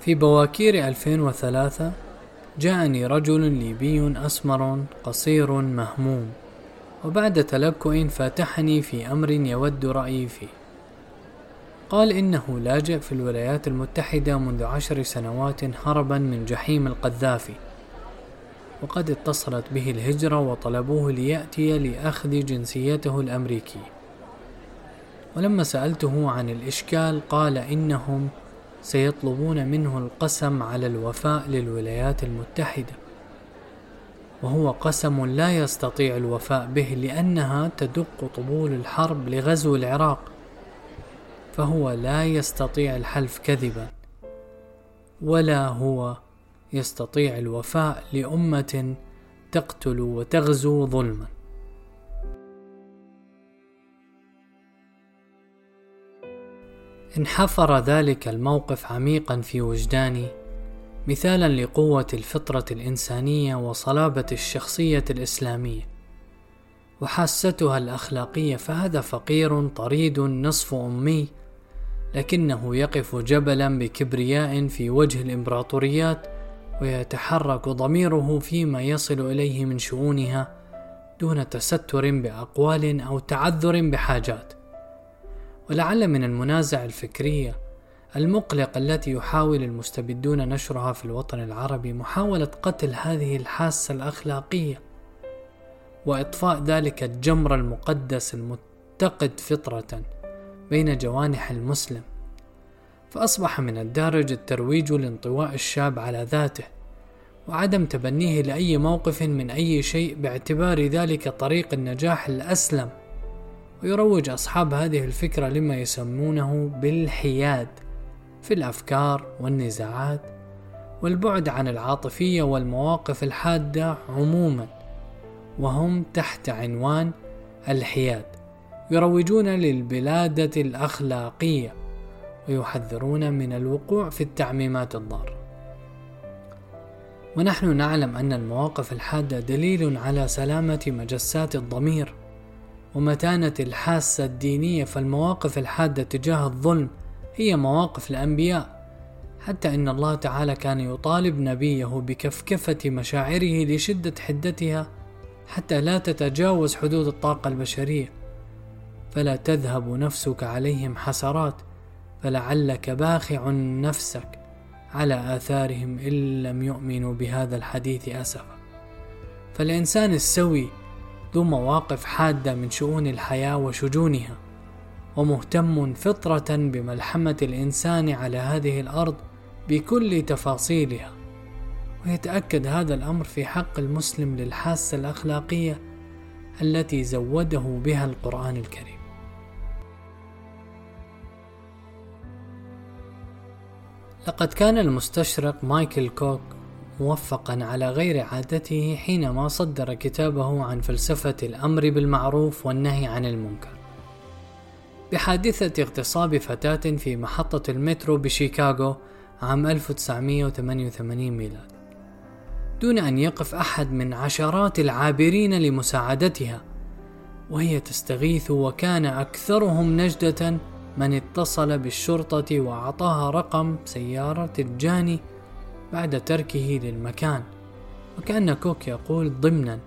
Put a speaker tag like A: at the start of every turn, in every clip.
A: في بواكير 2003 جاءني رجل ليبي أسمر قصير مهموم وبعد تلكؤ فاتحني في أمر يود رأيي فيه. قال إنه لاجئ في الولايات المتحدة منذ عشر سنوات هربا من جحيم القذافي وقد اتصلت به الهجرة وطلبوه ليأتي لأخذ جنسيته الأمريكية ولما سألته عن الإشكال قال إنهم سيطلبون منه القسم على الوفاء للولايات المتحدة. وهو قسم لا يستطيع الوفاء به لأنها تدق طبول الحرب لغزو العراق فهو لا يستطيع الحلف كذبا ولا هو يستطيع الوفاء لأمة تقتل وتغزو ظلما. انحفر ذلك الموقف عميقا في وجداني مثالا لقوة الفطرة الإنسانية وصلابة الشخصية الإسلامية وحاستها الأخلاقية فهذا فقير طريد نصف أمي لكنه يقف جبلا بكبرياء في وجه الإمبراطوريات ويتحرك ضميره فيما يصل إليه من شؤونها دون تستر بأقوال أو تعذر بحاجات. ولعل من المنازع الفكرية المقلق التي يحاول المستبدون نشرها في الوطن العربي محاولة قتل هذه الحاسة الأخلاقية وإطفاء ذلك الجمر المقدس المتقد فطرة بين جوانح المسلم. فأصبح من الدارج الترويج لانطواء الشاب على ذاته وعدم تبنيه لأي موقف من أي شيء باعتبار ذلك طريق النجاح الأسلم. ويروج أصحاب هذه الفكرة لما يسمونه بالحياد في الأفكار والنزاعات والبعد عن العاطفية والمواقف الحادة عموما وهم تحت عنوان الحياد. يروجون للبلادة الأخلاقية ويحذرون من الوقوع في التعميمات الضارة. ونحن نعلم أن المواقف الحادة دليل على سلامة مجسات الضمير ومتانة الحاسة الدينية فالمواقف الحادة تجاه الظلم هي مواقف الأنبياء. حتى إن الله تعالى كان يطالب نبيه بكفكفة مشاعره لشدة حدتها حتى لا تتجاوز حدود الطاقة البشرية. فلا تذهب نفسك عليهم حسرات فلعلك باخع نفسك على آثارهم إن لم يؤمنوا بهذا الحديث أسفا. فالإنسان السوي ذو مواقف حادة من شؤون الحياة وشجونها ومهتم فطرة بملحمة الإنسان على هذه الأرض بكل تفاصيلها. ويتأكد هذا الأمر في حق المسلم للحاسة الأخلاقية التي زوده بها القرآن الكريم. لقد كان المستشرق مايكل كوك موفقا على غير عادته حينما صدر كتابه عن فلسفة الأمر بالمعروف والنهي عن المنكر. بحادثة اغتصاب فتاة في محطة المترو بشيكاغو عام 1988 ميلاد. دون أن يقف أحد من عشرات العابرين لمساعدتها وهي تستغيث وكان أكثرهم نجدة من اتصل بالشرطة وأعطاها رقم سيارة الجاني بعد تركه للمكان وكأن كوك يقول ضمنا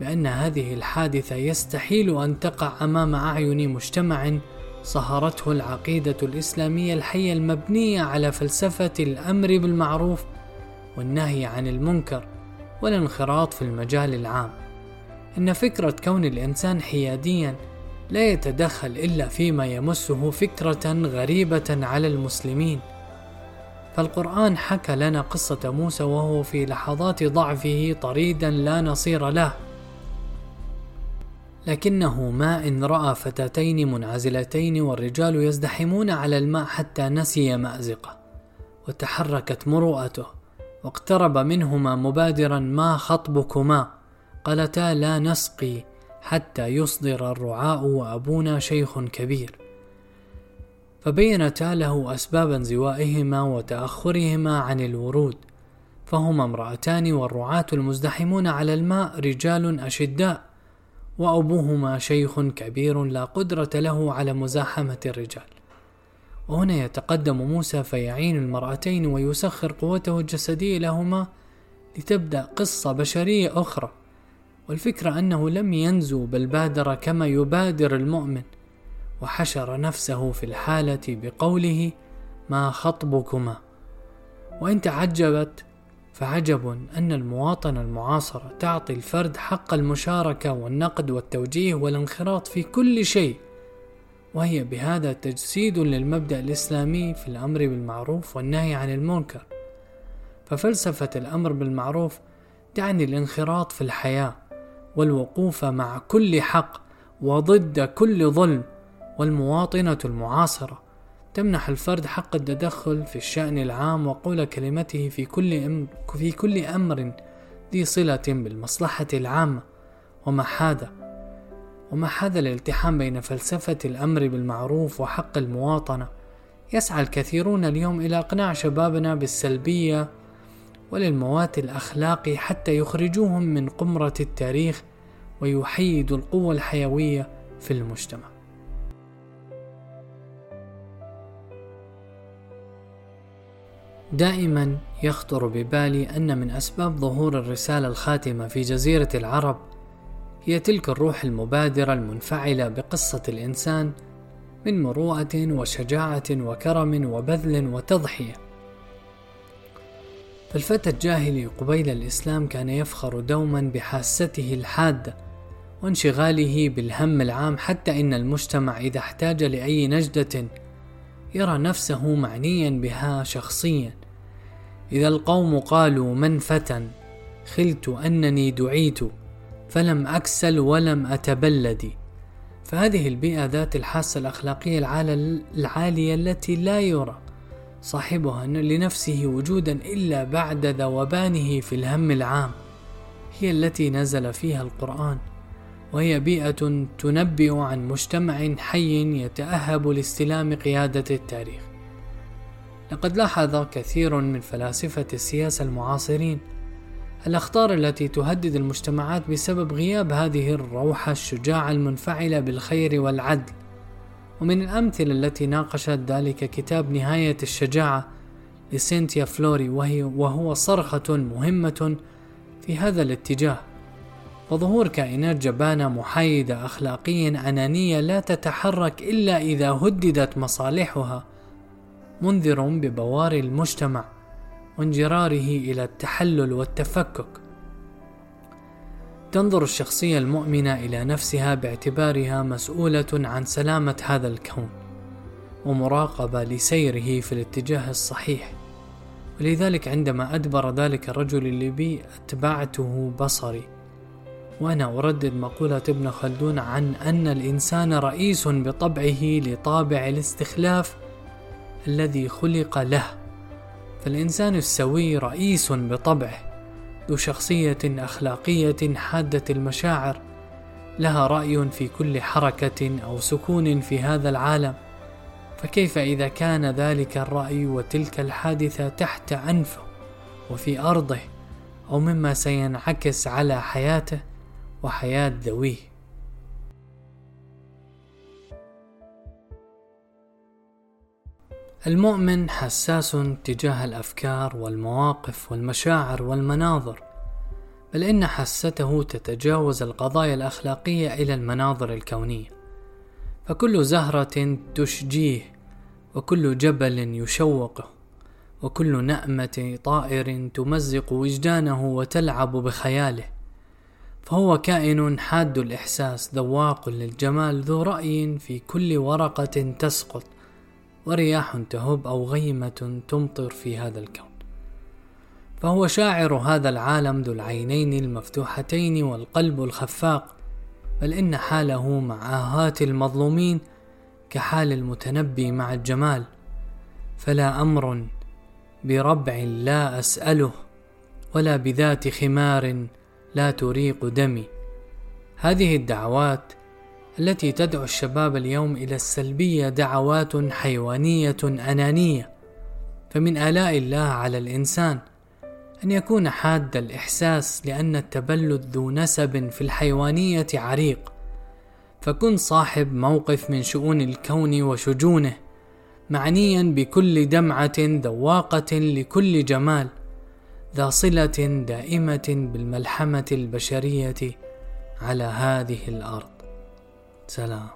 A: بأن هذه الحادثة يستحيل أن تقع أمام أعين مجتمع صهرته العقيدة الإسلامية الحية المبنية على فلسفة الأمر بالمعروف والنهي عن المنكر والانخراط في المجال العام. إن فكرة كون الإنسان حياديا لا يتدخل إلا فيما يمسه فكرة غريبة على المسلمين. فالقرآن حكى لنا قصة موسى وهو في لحظات ضعفه طريدا لا نصير له. لكنه ما إن رأى فتاتين منعزلتين والرجال يزدحمون على الماء حتى نسي مأزقه وتحركت مروءته واقترب منهما مبادرا ما خطبكما؟ قالتا لا نسقي حتى يصدر الرعاء وأبونا شيخ كبير. فبينتا له أسباب انزوائهما وتأخرهما عن الورود فهما امرأتان والرعاة المزدحمون على الماء رجال أشداء وأبوهما شيخ كبير لا قدرة له على مزاحمة الرجال. وهنا يتقدم موسى فيعين المرأتين ويسخر قوته الجسدية لهما لتبدأ قصة بشرية أخرى. والفكرة أنه لم ينزو بل بادر كما يبادر المؤمن. وحشر نفسه في الحالة بقوله ما خطبكما وإن تعجبت فعجب أن المواطنة المعاصرة تعطي الفرد حق المشاركة والنقد والتوجيه والانخراط في كل شيء. وهي بهذا تجسيد للمبدأ الإسلامي في الأمر بالمعروف والنهي عن المنكر. ففلسفة الأمر بالمعروف تعني الانخراط في الحياة والوقوف مع كل حق وضد كل ظلم. والمواطنة المعاصرة. تمنح الفرد حق التدخل في الشأن العام وقول كلمته في كل أمر, في كل أمر ذي صلة بالمصلحة العامة. ومع هذا ومع هذا الالتحام بين فلسفة الأمر بالمعروف وحق المواطنة. يسعى الكثيرون اليوم إلى إقناع شبابنا بالسلبية وللموات الأخلاقي حتى يخرجوهم من قمرة التاريخ ويحيدوا القوة الحيوية في المجتمع. دائما يخطر ببالي أن من أسباب ظهور الرسالة الخاتمة في جزيرة العرب هي تلك الروح المبادرة المنفعلة بقصة الإنسان من مروءة وشجاعة وكرم وبذل وتضحية. فالفتى الجاهلي قبيل الإسلام كان يفخر دوما بحاسته الحادة وانشغاله بالهم العام حتى إن المجتمع إذا احتاج لأي نجدة يرى نفسه معنيا بها شخصيا. إذا القوم قالوا من فتى خلت أنني دعيت فلم أكسل ولم أتبلد. فهذه البيئة ذات الحاسة الأخلاقية العالية التي لا يرى صاحبها لنفسه وجودا إلا بعد ذوبانه في الهم العام هي التي نزل فيها القرآن. وهي بيئة تنبئ عن مجتمع حي يتأهب لاستلام قيادة التاريخ. لقد لاحظ كثير من فلاسفة السياسة المعاصرين الأخطار التي تهدد المجتمعات بسبب غياب هذه الروحة الشجاعة المنفعلة بالخير والعدل. ومن الأمثلة التي ناقشت ذلك كتاب نهاية الشجاعة لسينتيا فلوري وهي وهو صرخة مهمة في هذا الاتجاه. وظهور كائنات جبانة محايدة أخلاقيا أنانية لا تتحرك إلا إذا هددت مصالحها. منذر ببوار المجتمع وانجراره إلى التحلل والتفكك. تنظر الشخصية المؤمنة إلى نفسها باعتبارها مسؤولة عن سلامة هذا الكون ومراقبة لسيره في الاتجاه الصحيح. ولذلك عندما أدبر ذلك الرجل الليبي أتبعته بصري. وأنا أردد مقولة ابن خلدون عن أن الإنسان رئيس بطبعه لطابع الاستخلاف الذي خلق له. فالإنسان السوي رئيس بطبعه ذو شخصية أخلاقية حادة المشاعر لها رأي في كل حركة أو سكون في هذا العالم. فكيف إذا كان ذلك الرأي وتلك الحادثة تحت أنفه وفي أرضه أو مما سينعكس على حياته؟ وحياة ذويه. المؤمن حساس تجاه الأفكار والمواقف والمشاعر والمناظر بل إن حسته تتجاوز القضايا الأخلاقية إلى المناظر الكونية. فكل زهرة تشجيه وكل جبل يشوقه وكل نأمة طائر تمزق وجدانه وتلعب بخياله. فهو كائن حاد الإحساس ذواق للجمال ذو رأي في كل ورقة تسقط. ورياح تهب أو غيمة تمطر في هذا الكون. فهو شاعر هذا العالم ذو العينين المفتوحتين والقلب الخفاق. بل إن حاله مع آهات المظلومين كحال المتنبي مع الجمال. فلا أمر بربع لا أسأله ولا بذات خمار لا تريق دمي. هذه الدعوات التي تدعو الشباب اليوم إلى السلبية دعوات حيوانية أنانية. فمن آلاء الله على الإنسان أن يكون حاد الإحساس لأن التبلد ذو نسب في الحيوانية عريق. فكن صاحب موقف من شؤون الكون وشجونه معنيا بكل دمعة ذواقة لكل جمال. ذا صلة دائمة بالملحمة البشرية على هذه الأرض. سلام.